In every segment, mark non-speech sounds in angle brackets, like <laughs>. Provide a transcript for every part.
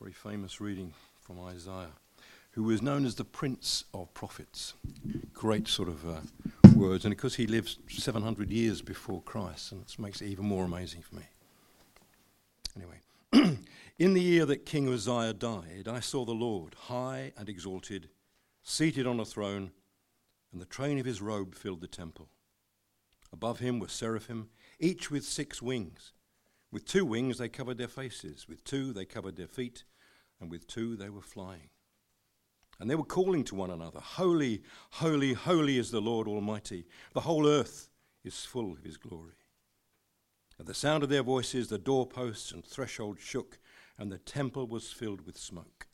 very famous reading from Isaiah, who was known as the Prince of Prophets. Great sort of uh, words, and because he lived 700 years before Christ, and it makes it even more amazing for me. Anyway, <clears throat> in the year that King Uzziah died, I saw the Lord high and exalted, seated on a throne, and the train of his robe filled the temple. Above him were seraphim, each with six wings. With two wings they covered their faces, with two they covered their feet, and with two they were flying. And they were calling to one another, Holy, holy, holy is the Lord Almighty. The whole earth is full of his glory. At the sound of their voices, the doorposts and threshold shook, and the temple was filled with smoke.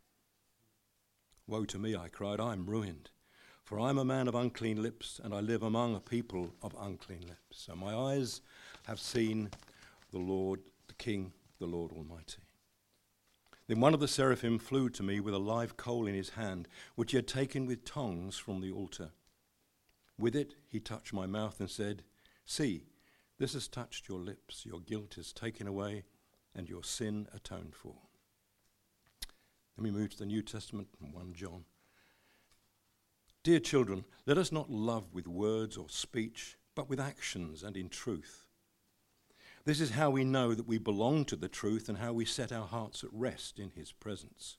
Woe to me, I cried, I am ruined, for I am a man of unclean lips, and I live among a people of unclean lips. And my eyes have seen the Lord, the King, the Lord Almighty. Then one of the seraphim flew to me with a live coal in his hand, which he had taken with tongs from the altar. With it he touched my mouth and said, See, this has touched your lips. Your guilt is taken away, and your sin atoned for. Then we move to the New Testament, 1 John. Dear children, let us not love with words or speech, but with actions and in truth. This is how we know that we belong to the truth and how we set our hearts at rest in His presence.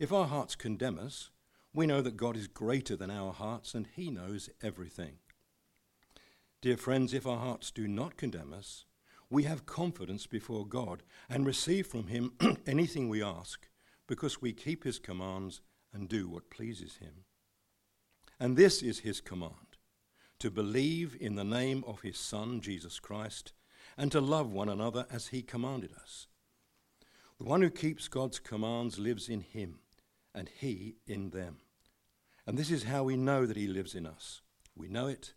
If our hearts condemn us, we know that God is greater than our hearts and He knows everything. Dear friends, if our hearts do not condemn us, we have confidence before God and receive from Him <clears throat> anything we ask because we keep His commands and do what pleases Him. And this is His command to believe in the name of His Son, Jesus Christ and to love one another as he commanded us. The one who keeps God's commands lives in him, and he in them. And this is how we know that he lives in us. We know it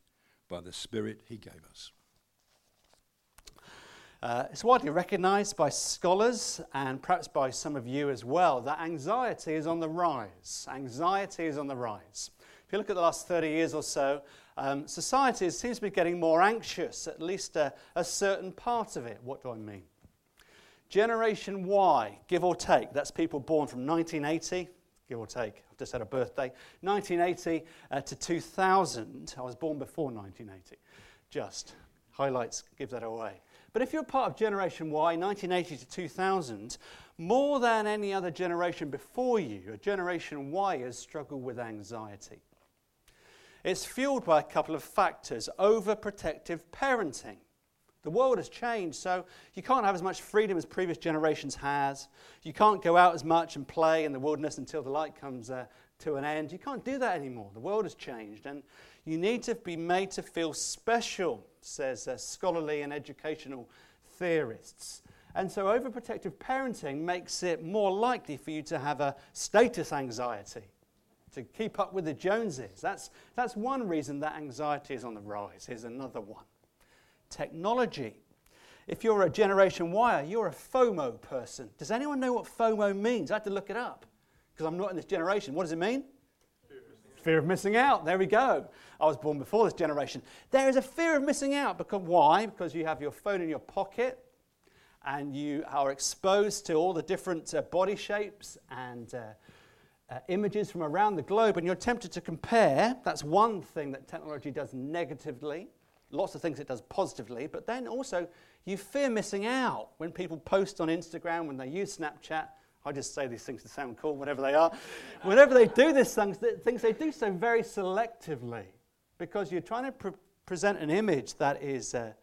by the Spirit he gave us. Uh, it's widely recognized by scholars and perhaps by some of you as well that anxiety is on the rise. Anxiety is on the rise. If you look at the last 30 years or so, um, society seems to be getting more anxious, at least a, a certain part of it. What do I mean? Generation Y, give or take, that's people born from 1980, give or take. I've just had a birthday. 1980 uh, to 2000. I was born before 1980. Just. Highlights give that away. But if you're part of Generation Y, 1980 to 2000, more than any other generation before you, a Generation Y has struggled with anxiety. It's fueled by a couple of factors overprotective parenting. The world has changed, so you can't have as much freedom as previous generations has. You can't go out as much and play in the wilderness until the light comes uh, to an end. You can't do that anymore. The world has changed, and you need to be made to feel special, says uh, scholarly and educational theorists. And so, overprotective parenting makes it more likely for you to have a status anxiety to keep up with the Joneses. That's, that's one reason that anxiety is on the rise. Here's another one technology. If you're a Generation Y, you're a FOMO person. Does anyone know what FOMO means? I had to look it up because I'm not in this generation. What does it mean? Fear of missing out. There we go. I was born before this generation. There is a fear of missing out. Because why? Because you have your phone in your pocket and you are exposed to all the different uh, body shapes and uh, uh, images from around the globe and you're tempted to compare, that's one thing that technology does negatively. Lots of things it does positively, but then also you fear missing out when people post on Instagram, when they use Snapchat. I just say these things to sound cool, whatever they are. <laughs> Whenever they do these things, things they do so very selectively because you're trying to pre- present an image that is. Uh,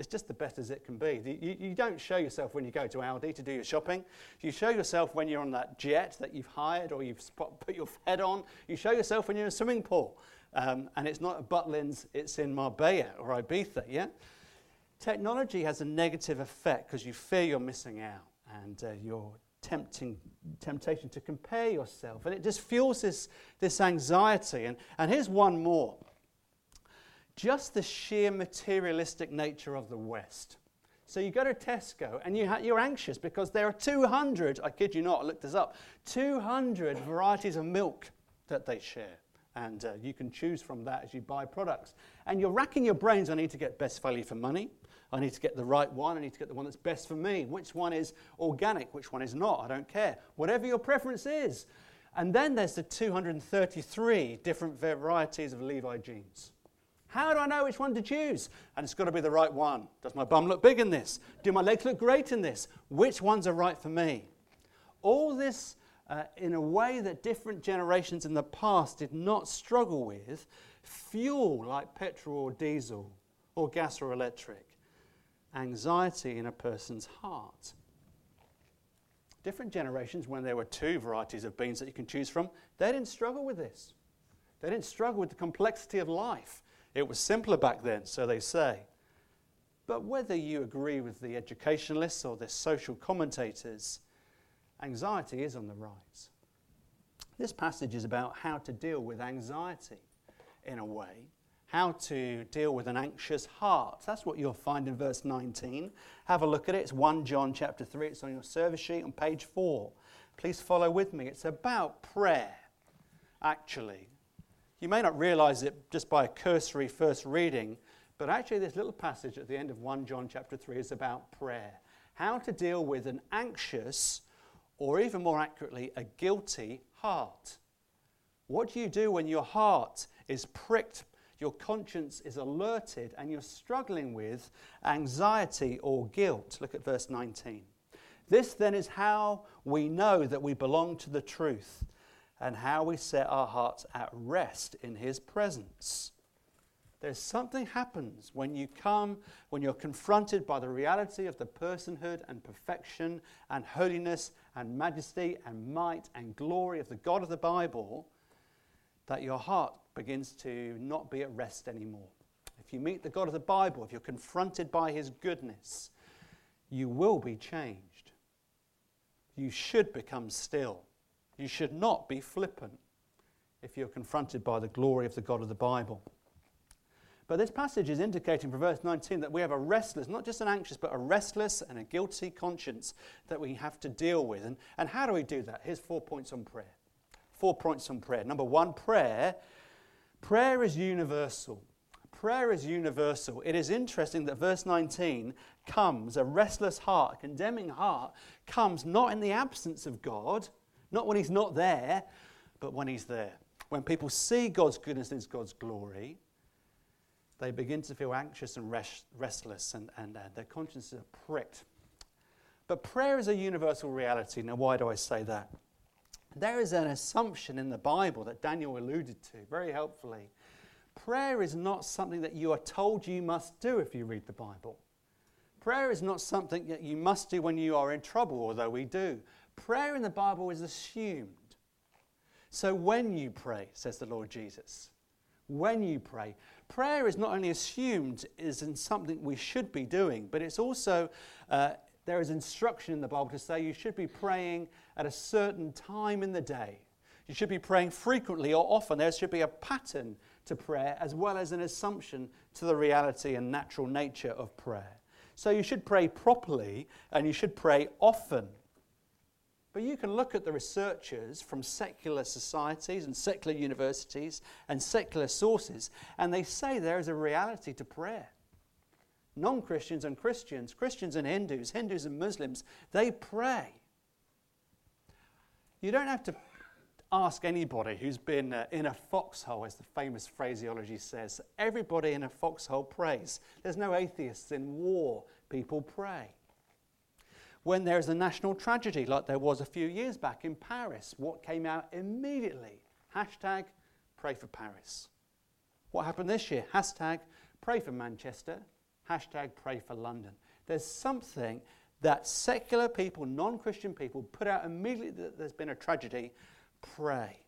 it's just the best as it can be. You, you, don't show yourself when you go to Aldi to do your shopping. You show yourself when you're on that jet that you've hired or you've put your head on. You show yourself when you're in a swimming pool. Um, and it's not at Butlins, it's in Marbella or Ibiza, yeah? Technology has a negative effect because you fear you're missing out and uh, you're tempting temptation to compare yourself. And it just fuels this, this anxiety. And, and here's one more just the sheer materialistic nature of the West. So you go to Tesco and you ha- you're anxious because there are 200, I kid you not, I looked this up, 200 varieties of milk that they share. And uh, you can choose from that as you buy products. And you're racking your brains, I need to get best value for money. I need to get the right one. I need to get the one that's best for me. Which one is organic? Which one is not? I don't care. Whatever your preference is. And then there's the 233 different varieties of Levi jeans. How do I know which one to choose? And it's got to be the right one. Does my bum look big in this? Do my legs look great in this? Which ones are right for me? All this uh, in a way that different generations in the past did not struggle with fuel like petrol or diesel or gas or electric, anxiety in a person's heart. Different generations, when there were two varieties of beans that you can choose from, they didn't struggle with this. They didn't struggle with the complexity of life. It was simpler back then, so they say. But whether you agree with the educationalists or the social commentators, anxiety is on the rise. This passage is about how to deal with anxiety in a way, how to deal with an anxious heart. That's what you'll find in verse 19. Have a look at it. It's 1 John chapter 3. It's on your service sheet on page 4. Please follow with me. It's about prayer, actually. You may not realize it just by a cursory first reading, but actually, this little passage at the end of 1 John chapter 3 is about prayer. How to deal with an anxious, or even more accurately, a guilty heart. What do you do when your heart is pricked, your conscience is alerted, and you're struggling with anxiety or guilt? Look at verse 19. This then is how we know that we belong to the truth and how we set our hearts at rest in His presence. There's something happens when you come, when you're confronted by the reality of the personhood and perfection and holiness and majesty and might and glory of the God of the Bible, that your heart begins to not be at rest anymore. If you meet the God of the Bible, if you're confronted by his goodness, you will be changed. You should become still. You should not be flippant if you're confronted by the glory of the God of the Bible. But this passage is indicating from verse 19 that we have a restless, not just an anxious, but a restless and a guilty conscience that we have to deal with. And, and how do we do that? Here's four points on prayer. Four points on prayer. Number one, prayer. Prayer is universal. Prayer is universal. It is interesting that verse 19 comes, a restless heart, a condemning heart, comes not in the absence of God, not when He's not there, but when He's there. When people see God's goodness and God's glory, they begin to feel anxious and rest, restless, and, and uh, their consciences are pricked. But prayer is a universal reality. Now, why do I say that? There is an assumption in the Bible that Daniel alluded to very helpfully. Prayer is not something that you are told you must do if you read the Bible. Prayer is not something that you must do when you are in trouble, although we do. Prayer in the Bible is assumed. So when you pray, says the Lord Jesus, when you pray, prayer is not only assumed is in something we should be doing, but it's also uh, there is instruction in the Bible to say you should be praying at a certain time in the day. You should be praying frequently or often. There should be a pattern to prayer as well as an assumption to the reality and natural nature of prayer. So you should pray properly and you should pray often. But you can look at the researchers from secular societies and secular universities and secular sources, and they say there is a reality to prayer. Non Christians and Christians, Christians and Hindus, Hindus and Muslims, they pray. You don't have to ask anybody who's been uh, in a foxhole, as the famous phraseology says. Everybody in a foxhole prays. There's no atheists in war, people pray when there's a national tragedy like there was a few years back in Paris, what came out immediately? Hashtag pray for Paris. What happened this year? Hashtag pray for Manchester. Hashtag pray for London. There's something that secular people, non Christian people, put out immediately that there's been a tragedy. Pray.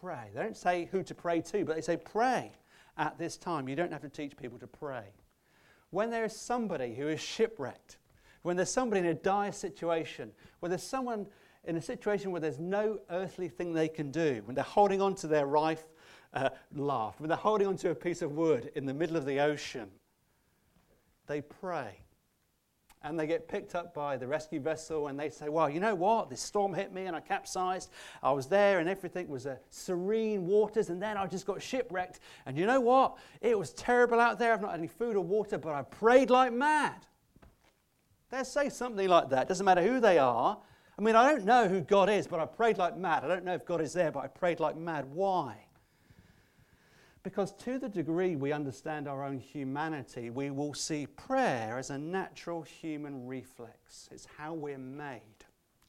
Pray. They don't say who to pray to, but they say pray at this time. You don't have to teach people to pray. When there is somebody who is shipwrecked, when there's somebody in a dire situation, when there's someone in a situation where there's no earthly thing they can do, when they're holding on to their life uh, laugh, when they're holding on to a piece of wood in the middle of the ocean, they pray. and they get picked up by the rescue vessel and they say, Well, you know what? This storm hit me and I capsized. I was there and everything was serene waters, and then I just got shipwrecked. And you know what? It was terrible out there. I've not had any food or water, but I prayed like mad. They'll say something like that. Doesn't matter who they are. I mean, I don't know who God is, but I prayed like mad. I don't know if God is there, but I prayed like mad. Why? Because to the degree we understand our own humanity, we will see prayer as a natural human reflex. It's how we're made.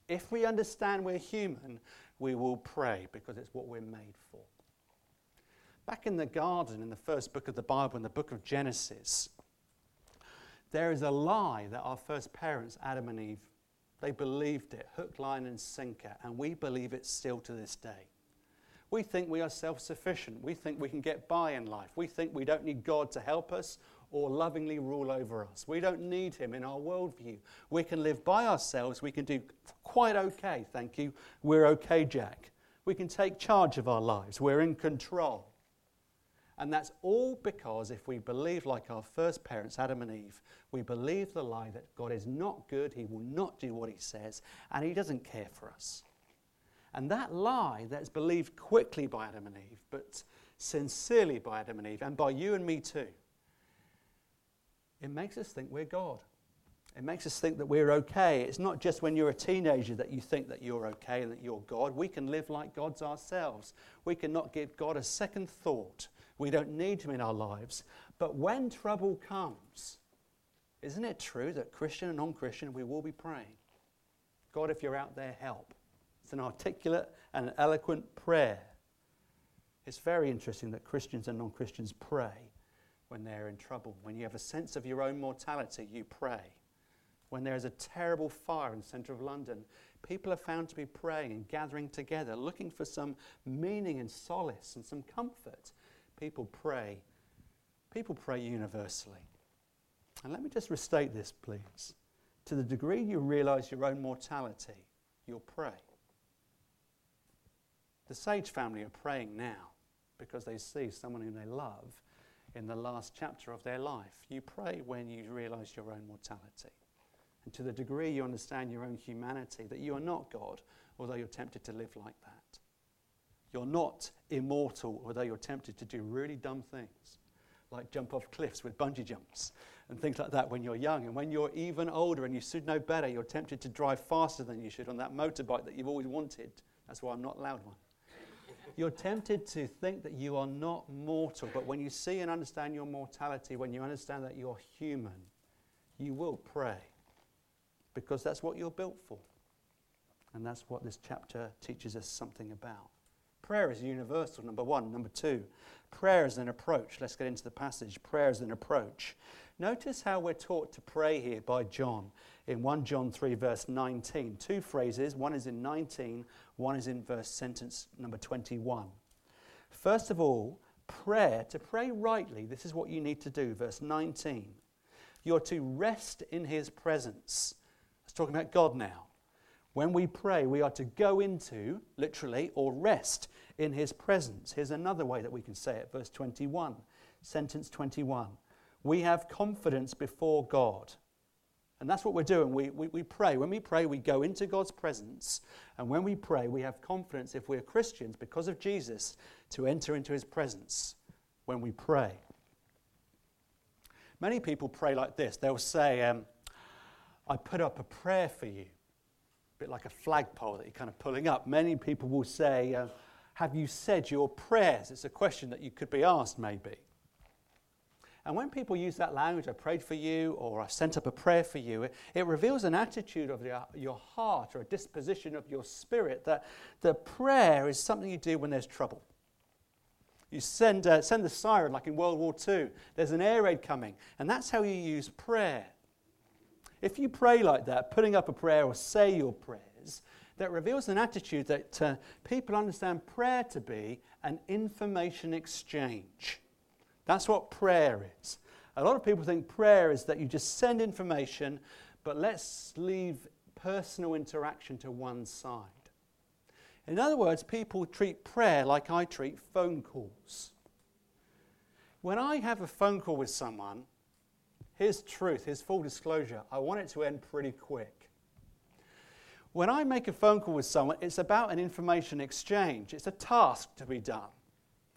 If we understand we're human, we will pray because it's what we're made for. Back in the garden, in the first book of the Bible, in the book of Genesis, there is a lie that our first parents, Adam and Eve, they believed it, hook, line, and sinker, and we believe it still to this day. We think we are self sufficient. We think we can get by in life. We think we don't need God to help us or lovingly rule over us. We don't need Him in our worldview. We can live by ourselves. We can do quite okay, thank you. We're okay, Jack. We can take charge of our lives. We're in control. And that's all because if we believe, like our first parents, Adam and Eve, we believe the lie that God is not good, He will not do what He says, and He doesn't care for us. And that lie that's believed quickly by Adam and Eve, but sincerely by Adam and Eve, and by you and me too, it makes us think we're God. It makes us think that we're okay. It's not just when you're a teenager that you think that you're okay and that you're God. We can live like gods ourselves. We cannot give God a second thought. We don't need Him in our lives. But when trouble comes, isn't it true that Christian and non Christian, we will be praying? God, if you're out there, help. It's an articulate and eloquent prayer. It's very interesting that Christians and non Christians pray when they're in trouble. When you have a sense of your own mortality, you pray. When there is a terrible fire in the centre of London, people are found to be praying and gathering together, looking for some meaning and solace and some comfort. People pray. People pray universally. And let me just restate this, please. To the degree you realize your own mortality, you'll pray. The Sage family are praying now because they see someone whom they love in the last chapter of their life. You pray when you realize your own mortality. And to the degree you understand your own humanity, that you are not God, although you're tempted to live like that. You're not immortal, although you're tempted to do really dumb things, like jump off cliffs with bungee jumps and things like that when you're young. And when you're even older and you should know better, you're tempted to drive faster than you should on that motorbike that you've always wanted. That's why I'm not allowed one. You're tempted to think that you are not mortal, but when you see and understand your mortality, when you understand that you're human, you will pray because that's what you're built for. And that's what this chapter teaches us something about. Prayer is universal, number one. Number two, prayer is an approach. Let's get into the passage. Prayer is an approach. Notice how we're taught to pray here by John in 1 John 3, verse 19. Two phrases, one is in 19, one is in verse sentence number 21. First of all, prayer, to pray rightly, this is what you need to do. Verse 19. You're to rest in his presence. It's talking about God now. When we pray, we are to go into, literally, or rest in his presence. Here's another way that we can say it. Verse 21, sentence 21. We have confidence before God. And that's what we're doing. We, we, we pray. When we pray, we go into God's presence. And when we pray, we have confidence, if we're Christians, because of Jesus, to enter into his presence when we pray. Many people pray like this they'll say, um, I put up a prayer for you. Bit like a flagpole that you're kind of pulling up. Many people will say, uh, Have you said your prayers? It's a question that you could be asked, maybe. And when people use that language, I prayed for you or I sent up a prayer for you, it, it reveals an attitude of your, your heart or a disposition of your spirit that the prayer is something you do when there's trouble. You send, uh, send the siren like in World War II. There's an air raid coming, and that's how you use prayer. If you pray like that, putting up a prayer or say your prayers, that reveals an attitude that uh, people understand prayer to be an information exchange. That's what prayer is. A lot of people think prayer is that you just send information, but let's leave personal interaction to one side. In other words, people treat prayer like I treat phone calls. When I have a phone call with someone, Here's truth, here's full disclosure. I want it to end pretty quick. When I make a phone call with someone, it's about an information exchange. It's a task to be done.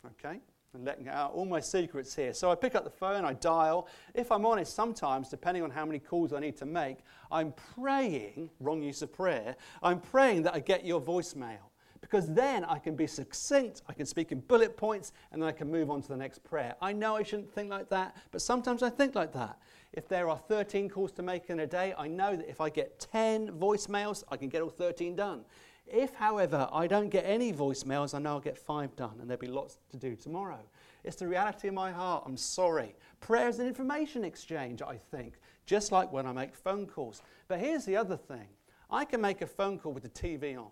Okay? And letting out all my secrets here. So I pick up the phone, I dial. If I'm honest, sometimes, depending on how many calls I need to make, I'm praying, wrong use of prayer, I'm praying that I get your voicemail because then I can be succinct, I can speak in bullet points, and then I can move on to the next prayer. I know I shouldn't think like that, but sometimes I think like that. If there are 13 calls to make in a day, I know that if I get 10 voicemails, I can get all 13 done. If, however, I don't get any voicemails, I know I'll get five done, and there'll be lots to do tomorrow. It's the reality of my heart. I'm sorry. Prayer is an information exchange, I think, just like when I make phone calls. But here's the other thing I can make a phone call with the TV on.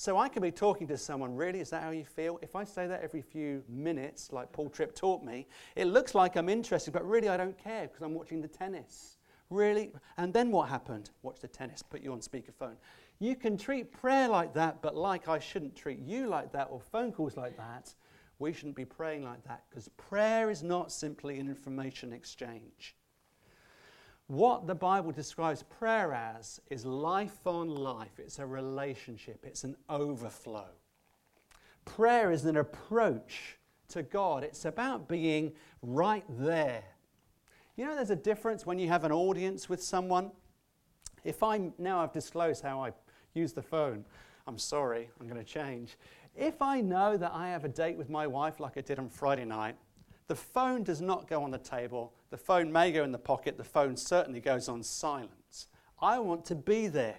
So I can be talking to someone, really, is that how you feel? If I say that every few minutes, like Paul Tripp taught me, it looks like I'm interested, but really I don't care because I'm watching the tennis. Really? And then what happened? Watch the tennis, put you on speakerphone. You can treat prayer like that, but like I shouldn't treat you like that or phone calls like that. We shouldn't be praying like that because prayer is not simply an information exchange. What the Bible describes prayer as is life on life. It's a relationship, it's an overflow. Prayer is an approach to God, it's about being right there. You know, there's a difference when you have an audience with someone. If I now I've disclosed how I use the phone, I'm sorry, I'm going to change. If I know that I have a date with my wife like I did on Friday night, the phone does not go on the table. The phone may go in the pocket. The phone certainly goes on silence. I want to be there.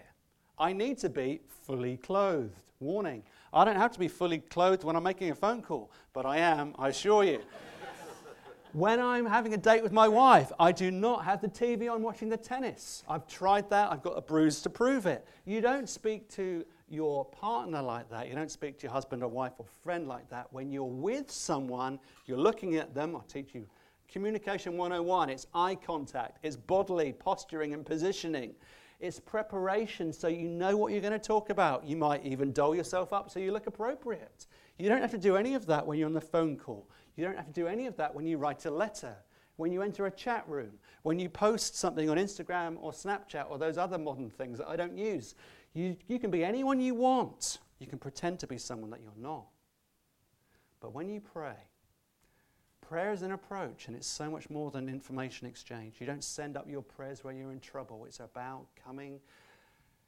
I need to be fully clothed. Warning I don't have to be fully clothed when I'm making a phone call, but I am, I assure you. when I'm having a date with my wife, I do not have the TV on watching the tennis. I've tried that, I've got a bruise to prove it. You don't speak to your partner like that. You don't speak to your husband or wife or friend like that. When you're with someone, you're looking at them. I'll teach you Communication 101 it's eye contact, it's bodily posturing and positioning, it's preparation so you know what you're going to talk about. You might even doll yourself up so you look appropriate. You don't have to do any of that when you're on the phone call. You don't have to do any of that when you write a letter, when you enter a chat room, when you post something on Instagram or Snapchat or those other modern things that I don't use. You, you can be anyone you want. You can pretend to be someone that you're not. But when you pray, prayer is an approach, and it's so much more than information exchange. You don't send up your prayers where you're in trouble. It's about coming,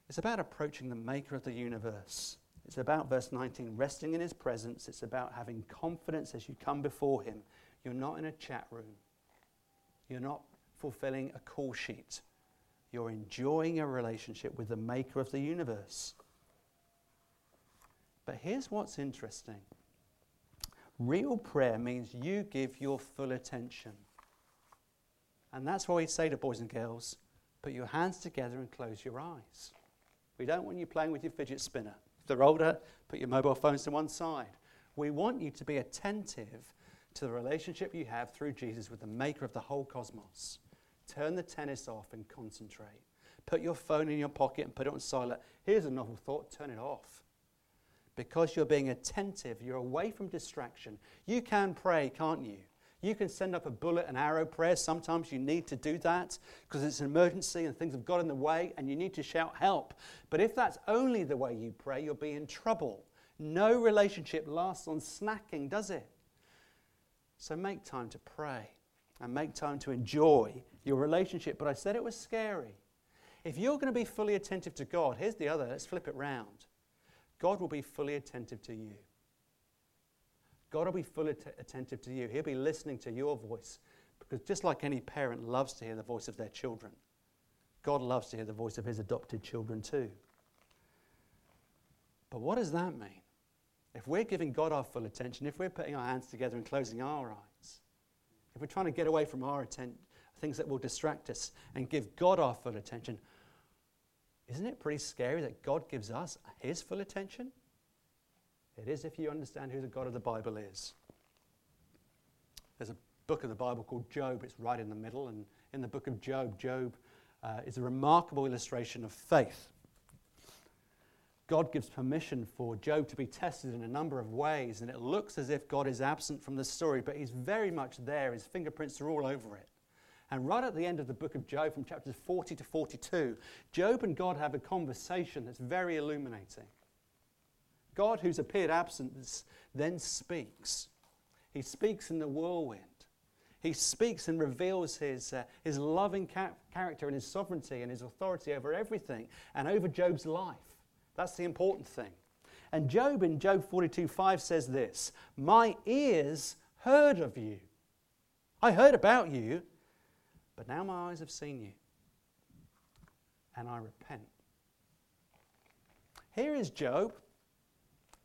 it's about approaching the maker of the universe. It's about, verse 19, resting in his presence. It's about having confidence as you come before him. You're not in a chat room, you're not fulfilling a call sheet. You're enjoying a relationship with the maker of the universe. But here's what's interesting real prayer means you give your full attention. And that's why we say to boys and girls put your hands together and close your eyes. We don't want you playing with your fidget spinner. If they're older, put your mobile phones to one side. We want you to be attentive to the relationship you have through Jesus with the maker of the whole cosmos. Turn the tennis off and concentrate. Put your phone in your pocket and put it on silent. Here's a novel thought turn it off. Because you're being attentive, you're away from distraction. You can pray, can't you? You can send up a bullet and arrow prayer. Sometimes you need to do that because it's an emergency and things have got in the way and you need to shout help. But if that's only the way you pray, you'll be in trouble. No relationship lasts on snacking, does it? So make time to pray and make time to enjoy your relationship. But I said it was scary. If you're going to be fully attentive to God, here's the other, let's flip it round. God will be fully attentive to you. God will be fully attentive to you. He'll be listening to your voice. Because just like any parent loves to hear the voice of their children, God loves to hear the voice of his adopted children too. But what does that mean? If we're giving God our full attention, if we're putting our hands together and closing our eyes, if we're trying to get away from our attention, things that will distract us, and give God our full attention, isn't it pretty scary that God gives us his full attention? It is if you understand who the God of the Bible is. There's a book of the Bible called Job, it's right in the middle, and in the book of Job, Job uh, is a remarkable illustration of faith. God gives permission for Job to be tested in a number of ways, and it looks as if God is absent from the story, but he's very much there. His fingerprints are all over it. And right at the end of the book of Job, from chapters 40 to 42, Job and God have a conversation that's very illuminating. God, who's appeared absent, then speaks. He speaks in the whirlwind. He speaks and reveals his, uh, his loving ca- character and his sovereignty and his authority over everything and over Job's life. That's the important thing. And Job in Job 42 5 says this My ears heard of you. I heard about you, but now my eyes have seen you, and I repent. Here is Job.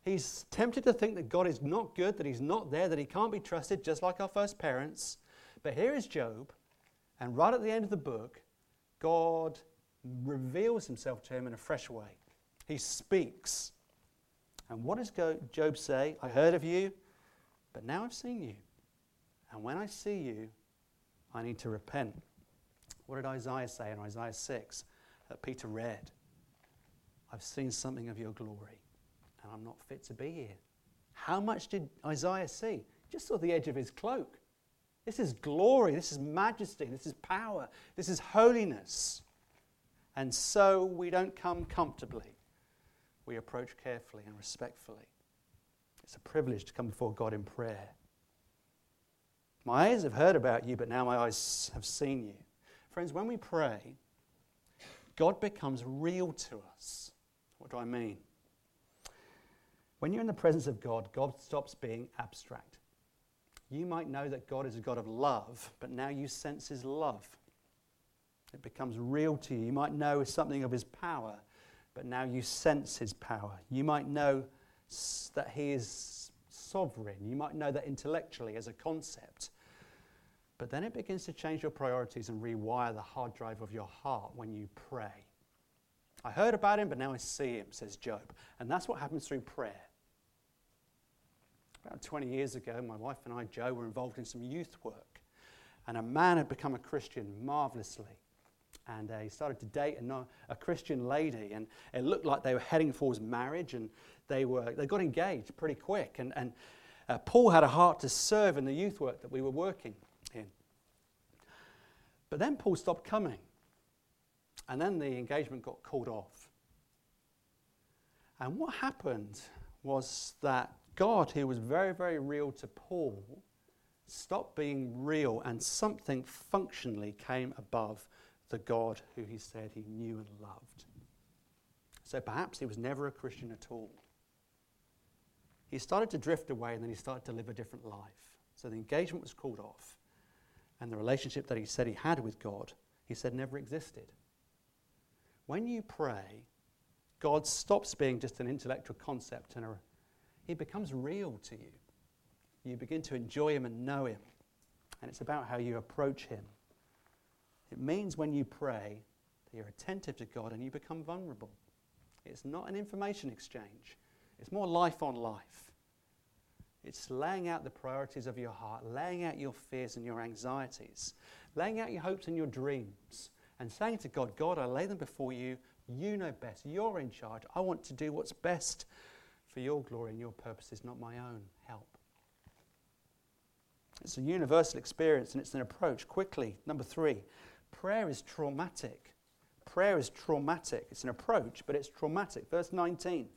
He's tempted to think that God is not good, that He's not there, that He can't be trusted, just like our first parents. But here is Job, and right at the end of the book, God reveals Himself to him in a fresh way. He speaks. And what does Job say? I heard of you, but now I've seen you. And when I see you, I need to repent. What did Isaiah say in Isaiah 6 that Peter read? I've seen something of your glory, and I'm not fit to be here. How much did Isaiah see? Just saw the edge of his cloak. This is glory, this is majesty, this is power, this is holiness. And so we don't come comfortably. We approach carefully and respectfully. It's a privilege to come before God in prayer. My eyes have heard about you, but now my eyes have seen you. Friends, when we pray, God becomes real to us. What do I mean? When you're in the presence of God, God stops being abstract. You might know that God is a God of love, but now you sense His love. It becomes real to you. You might know something of His power, but now you sense His power. You might know that He is sovereign. You might know that intellectually as a concept. But then it begins to change your priorities and rewire the hard drive of your heart when you pray. I heard about him, but now I see him, says Job. And that's what happens through prayer. About 20 years ago, my wife and I, Joe, were involved in some youth work. And a man had become a Christian marvelously. And uh, he started to date a, a, Christian lady. And it looked like they were heading towards marriage. And they, were, they got engaged pretty quick. And, and uh, Paul had a heart to serve in the youth work that we were working in. But then Paul stopped coming. And then the engagement got called off. And what happened was that God, who was very, very real to Paul, stopped being real and something functionally came above the God who he said he knew and loved. So perhaps he was never a Christian at all. He started to drift away and then he started to live a different life. So the engagement was called off. And the relationship that he said he had with God, he said never existed. When you pray, God stops being just an intellectual concept and a, he becomes real to you. You begin to enjoy him and know him. And it's about how you approach him. It means when you pray that you're attentive to God and you become vulnerable. It's not an information exchange, it's more life on life. It's laying out the priorities of your heart, laying out your fears and your anxieties, laying out your hopes and your dreams, and saying to God, God, I lay them before you. You know best. You're in charge. I want to do what's best for your glory and your purposes, not my own help. It's a universal experience and it's an approach. Quickly, number three, prayer is traumatic. Prayer is traumatic. It's an approach, but it's traumatic. Verse 19.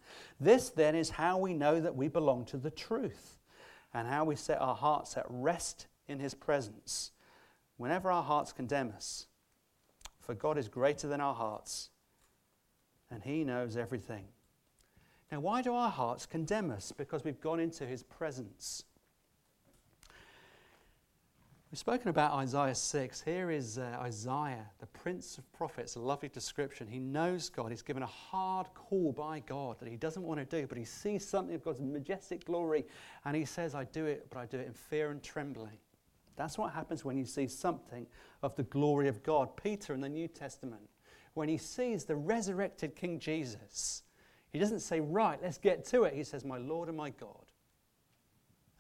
This then is how we know that we belong to the truth and how we set our hearts at rest in his presence. Whenever our hearts condemn us, for God is greater than our hearts, and He knows everything. Now, why do our hearts condemn us? Because we've gone into His presence. We've spoken about Isaiah 6. Here is uh, Isaiah, the prince of prophets, a lovely description. He knows God. He's given a hard call by God that he doesn't want to do, but he sees something of God's majestic glory, and he says, I do it, but I do it in fear and trembling. That's what happens when you see something of the glory of God. Peter in the New Testament, when he sees the resurrected King Jesus, he doesn't say, Right, let's get to it. He says, My Lord and my God.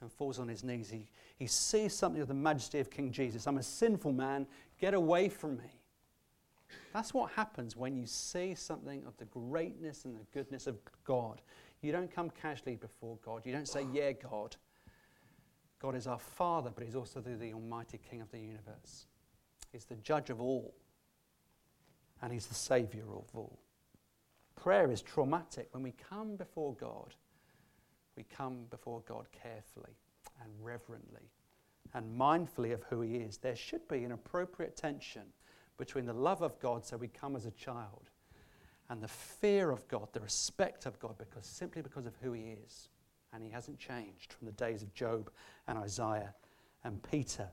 And falls on his knees. He, he sees something of the majesty of King Jesus. I'm a sinful man. Get away from me. That's what happens when you see something of the greatness and the goodness of God. You don't come casually before God. You don't say, Yeah, God. God is our Father, but He's also the, the Almighty King of the universe. He's the judge of all, and He's the Saviour of all. Prayer is traumatic. When we come before God, we come before God carefully and reverently and mindfully of who He is. There should be an appropriate tension between the love of God, so we come as a child, and the fear of God, the respect of God, because simply because of who He is. And He hasn't changed from the days of Job and Isaiah and Peter.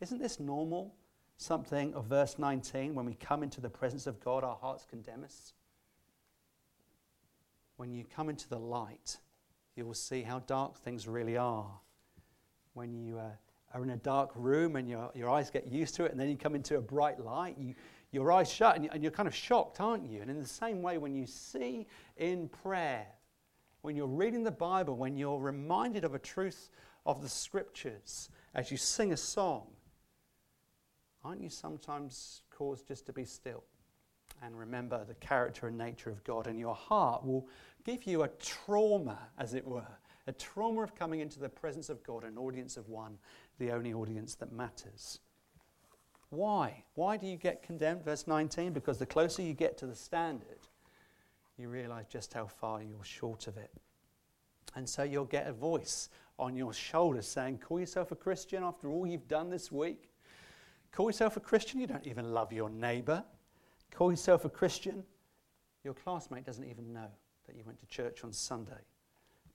Isn't this normal? Something of verse 19, when we come into the presence of God, our hearts condemn us. When you come into the light, you will see how dark things really are. When you uh, are in a dark room and your, your eyes get used to it, and then you come into a bright light, you, your eyes shut, and, you, and you're kind of shocked, aren't you? And in the same way, when you see in prayer, when you're reading the Bible, when you're reminded of a truth of the scriptures, as you sing a song, aren't you sometimes caused just to be still and remember the character and nature of God? And your heart will give you a trauma, as it were, a trauma of coming into the presence of God, an audience of one, the only audience that matters. Why? Why do you get condemned? Verse 19 because the closer you get to the standard, you realize just how far you're short of it. And so you'll get a voice on your shoulder saying, Call yourself a Christian after all you've done this week? Call yourself a Christian? You don't even love your neighbor. Call yourself a Christian? Your classmate doesn't even know that you went to church on Sunday.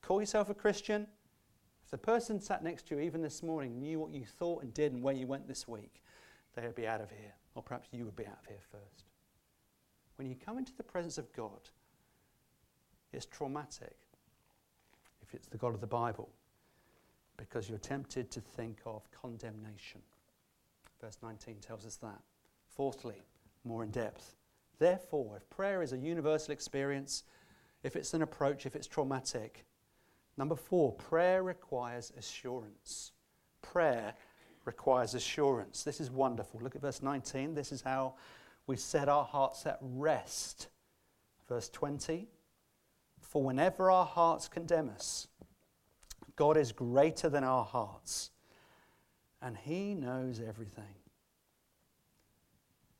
Call yourself a Christian? If the person sat next to you, even this morning, knew what you thought and did and where you went this week, they would be out of here. Or perhaps you would be out of here first. When you come into the presence of God, it's traumatic if it's the God of the Bible because you're tempted to think of condemnation. Verse 19 tells us that. Fourthly, more in depth. Therefore, if prayer is a universal experience, if it's an approach, if it's traumatic. Number four, prayer requires assurance. Prayer requires assurance. This is wonderful. Look at verse 19. This is how we set our hearts at rest. Verse 20 For whenever our hearts condemn us, God is greater than our hearts, and He knows everything.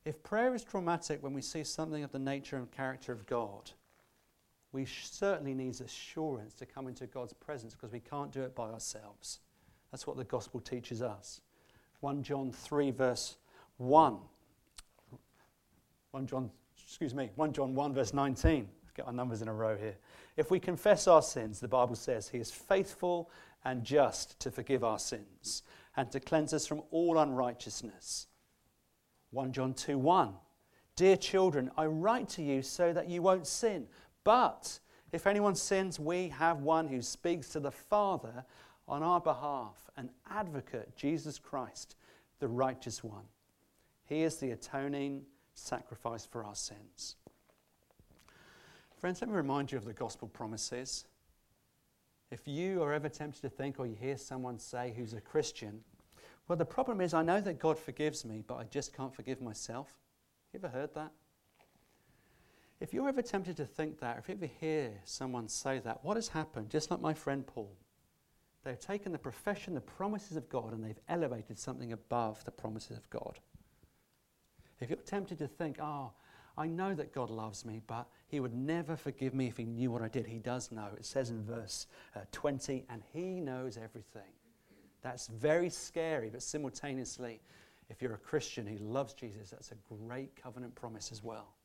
If prayer is traumatic when we see something of the nature and character of God, we certainly need assurance to come into God's presence because we can't do it by ourselves. That's what the gospel teaches us. 1 John 3, verse 1. 1 John, excuse me, 1 John 1, verse 19. Let's get our numbers in a row here. If we confess our sins, the Bible says, He is faithful and just to forgive our sins and to cleanse us from all unrighteousness. 1 John 2, 1. Dear children, I write to you so that you won't sin. But if anyone sins, we have one who speaks to the Father on our behalf, an advocate, Jesus Christ, the righteous one. He is the atoning sacrifice for our sins. Friends, let me remind you of the gospel promises. If you are ever tempted to think, or you hear someone say who's a Christian, well, the problem is I know that God forgives me, but I just can't forgive myself. Have you ever heard that? If you're ever tempted to think that, if you ever hear someone say that, what has happened? Just like my friend Paul, they've taken the profession, the promises of God, and they've elevated something above the promises of God. If you're tempted to think, oh, I know that God loves me, but He would never forgive me if He knew what I did. He does know. It says in verse uh, 20, and He knows everything. That's very scary, but simultaneously, if you're a Christian who loves Jesus, that's a great covenant promise as well.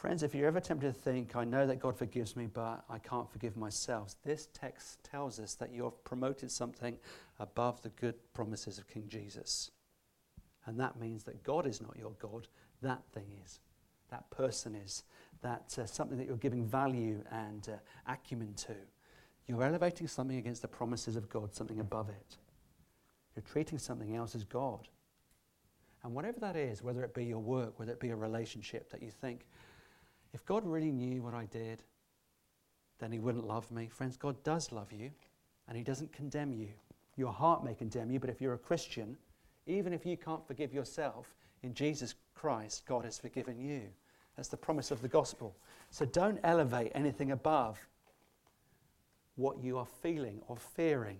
Friends, if you're ever tempted to think, I know that God forgives me, but I can't forgive myself, this text tells us that you've promoted something above the good promises of King Jesus. And that means that God is not your God, that thing is. That person is. That uh, something that you're giving value and uh, acumen to. You're elevating something against the promises of God, something above it. You're treating something else as God. And whatever that is, whether it be your work, whether it be a relationship that you think, if God really knew what I did, then He wouldn't love me. Friends, God does love you, and He doesn't condemn you. Your heart may condemn you, but if you're a Christian, even if you can't forgive yourself, in Jesus Christ, God has forgiven you. That's the promise of the gospel. So don't elevate anything above what you are feeling or fearing.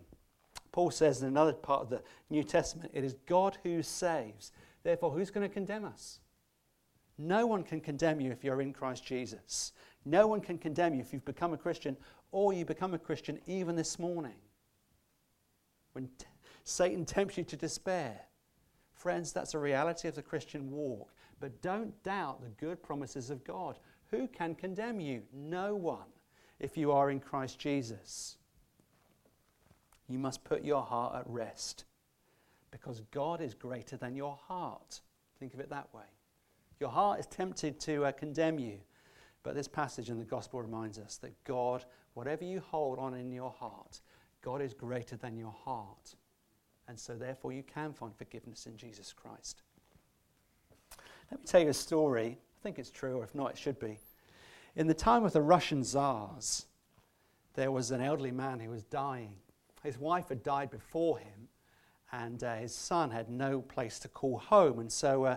Paul says in another part of the New Testament, it is God who saves. Therefore, who's going to condemn us? No one can condemn you if you're in Christ Jesus. No one can condemn you if you've become a Christian or you become a Christian even this morning. When t- Satan tempts you to despair. Friends, that's a reality of the Christian walk. But don't doubt the good promises of God. Who can condemn you? No one if you are in Christ Jesus. You must put your heart at rest because God is greater than your heart. Think of it that way. Your heart is tempted to uh, condemn you, but this passage in the gospel reminds us that God, whatever you hold on in your heart, God is greater than your heart. And so, therefore, you can find forgiveness in Jesus Christ. Let me tell you a story. I think it's true, or if not, it should be. In the time of the Russian czars, there was an elderly man who was dying. His wife had died before him, and uh, his son had no place to call home. And so uh,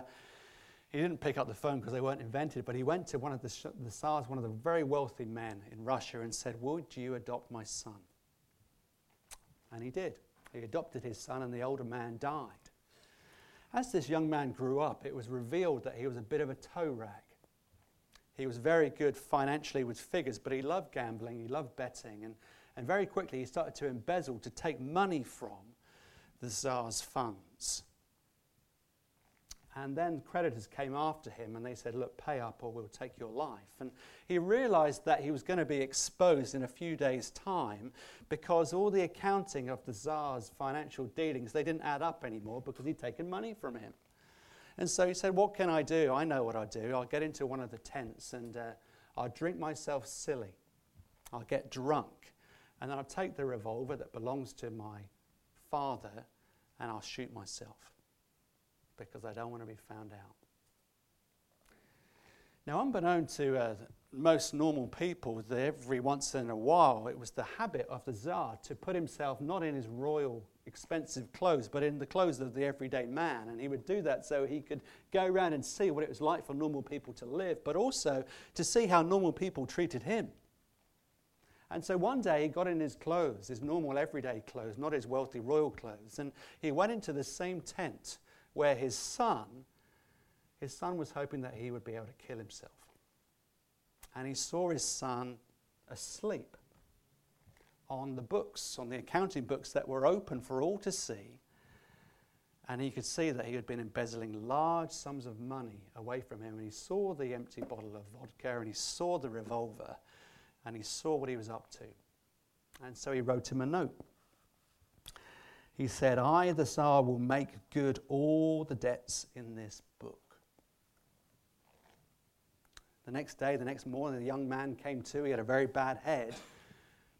he didn't pick up the phone because they weren't invented, but he went to one of the, the Tsars, one of the very wealthy men in Russia, and said, Would you adopt my son? And he did. He adopted his son, and the older man died. As this young man grew up, it was revealed that he was a bit of a toe rag. He was very good financially with figures, but he loved gambling, he loved betting, and, and very quickly he started to embezzle to take money from the Tsar's funds. And then creditors came after him and they said, Look, pay up or we'll take your life. And he realized that he was going to be exposed in a few days' time because all the accounting of the Tsar's financial dealings, they didn't add up anymore because he'd taken money from him. And so he said, What can I do? I know what I'll do. I'll get into one of the tents and uh, I'll drink myself silly. I'll get drunk. And then I'll take the revolver that belongs to my father and I'll shoot myself because I don't want to be found out. Now, unbeknown to uh, most normal people, every once in a while it was the habit of the Tsar to put himself not in his royal expensive clothes, but in the clothes of the everyday man. And he would do that so he could go around and see what it was like for normal people to live, but also to see how normal people treated him. And so one day he got in his clothes, his normal everyday clothes, not his wealthy royal clothes, and he went into the same tent where his son, his son was hoping that he would be able to kill himself. And he saw his son asleep on the books, on the accounting books that were open for all to see. And he could see that he had been embezzling large sums of money away from him. And he saw the empty bottle of vodka and he saw the revolver and he saw what he was up to. And so he wrote him a note. He said, I, the Tsar, will make good all the debts in this book. The next day, the next morning, the young man came to. He had a very bad head.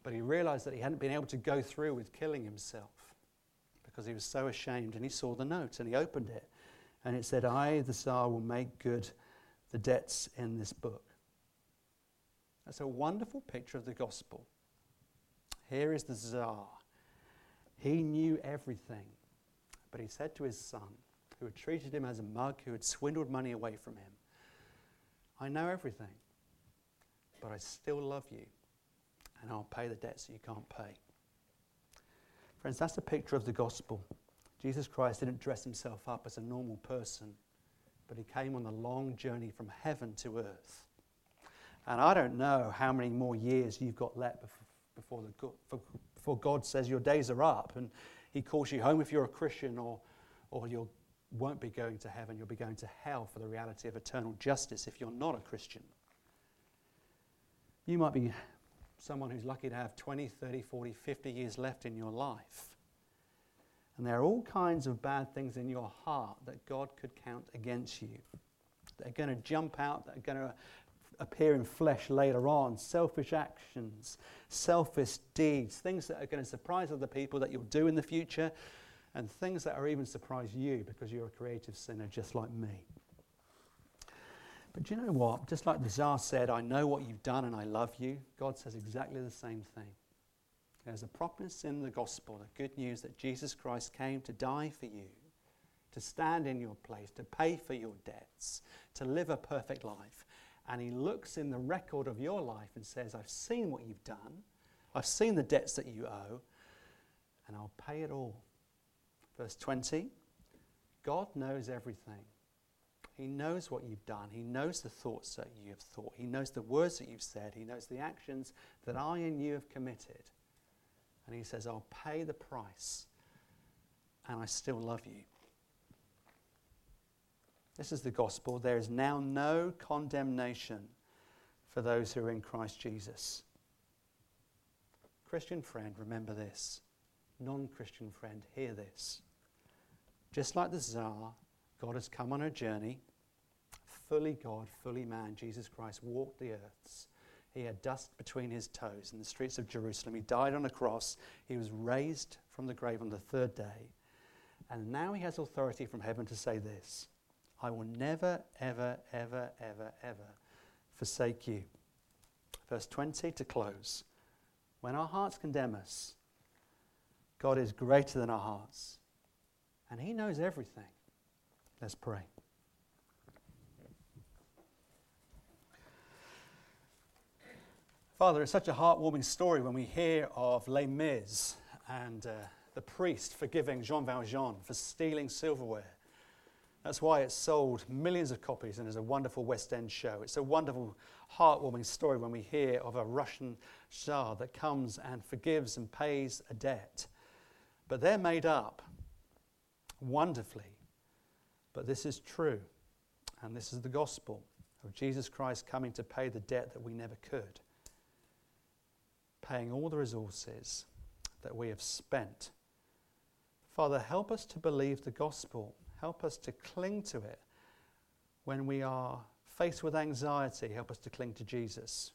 But he realized that he hadn't been able to go through with killing himself because he was so ashamed. And he saw the note and he opened it. And it said, I, the Tsar, will make good the debts in this book. That's a wonderful picture of the gospel. Here is the Tsar. He knew everything. But he said to his son, who had treated him as a mug, who had swindled money away from him, I know everything, but I still love you and I'll pay the debts that you can't pay. Friends, that's a picture of the gospel. Jesus Christ didn't dress himself up as a normal person, but he came on a long journey from heaven to earth. And I don't know how many more years you've got left before, the, before God says your days are up and he calls you home if you're a Christian or, or you won't be going to heaven, you'll be going to hell for the reality of eternal justice if you're not a Christian. You might be someone who's lucky to have 20, 30, 40, 50 years left in your life. And there are all kinds of bad things in your heart that God could count against you. They're going to jump out, they're going to appear in flesh later on. Selfish actions, selfish deeds, things that are going to surprise other people that you'll do in the future, and things that are even surprise you because you're a creative sinner just like me. But do you know what? Just like the Tsar said, I know what you've done and I love you, God says exactly the same thing. There's a promise in the gospel, the good news that Jesus Christ came to die for you, to stand in your place, to pay for your debts, to live a perfect life. And he looks in the record of your life and says, I've seen what you've done, I've seen the debts that you owe, and I'll pay it all. Verse 20 God knows everything. He knows what you've done. He knows the thoughts that you have thought. He knows the words that you've said. He knows the actions that I and you have committed. And He says, I'll pay the price, and I still love you. This is the gospel. There is now no condemnation for those who are in Christ Jesus. Christian friend, remember this. Non Christian friend, hear this. Just like the Tsar, God has come on a journey. Fully God, fully man, Jesus Christ walked the earths. He had dust between his toes in the streets of Jerusalem. He died on a cross. He was raised from the grave on the third day. And now he has authority from heaven to say this I will never, ever, ever, ever, ever forsake you. Verse 20 to close. When our hearts condemn us, God is greater than our hearts, and He knows everything. Let's pray. Father, it's such a heartwarming story when we hear of Les Mis and uh, the priest forgiving Jean Valjean for stealing silverware that's why it's sold millions of copies and is a wonderful West End show. It's a wonderful, heartwarming story when we hear of a Russian Tsar that comes and forgives and pays a debt. But they're made up wonderfully. But this is true. And this is the gospel of Jesus Christ coming to pay the debt that we never could, paying all the resources that we have spent. Father, help us to believe the gospel Help us to cling to it. When we are faced with anxiety, help us to cling to Jesus.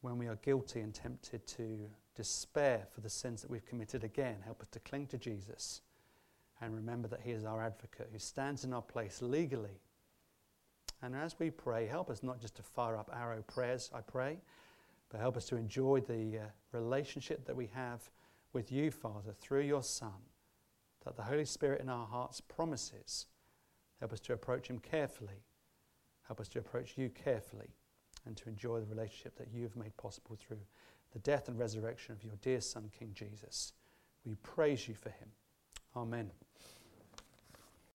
When we are guilty and tempted to despair for the sins that we've committed again, help us to cling to Jesus and remember that He is our advocate who stands in our place legally. And as we pray, help us not just to fire up arrow prayers, I pray, but help us to enjoy the uh, relationship that we have with you, Father, through your Son that the Holy Spirit in our hearts promises. Help us to approach Him carefully. Help us to approach you carefully and to enjoy the relationship that you have made possible through the death and resurrection of your dear Son, King Jesus. We praise you for Him. Amen.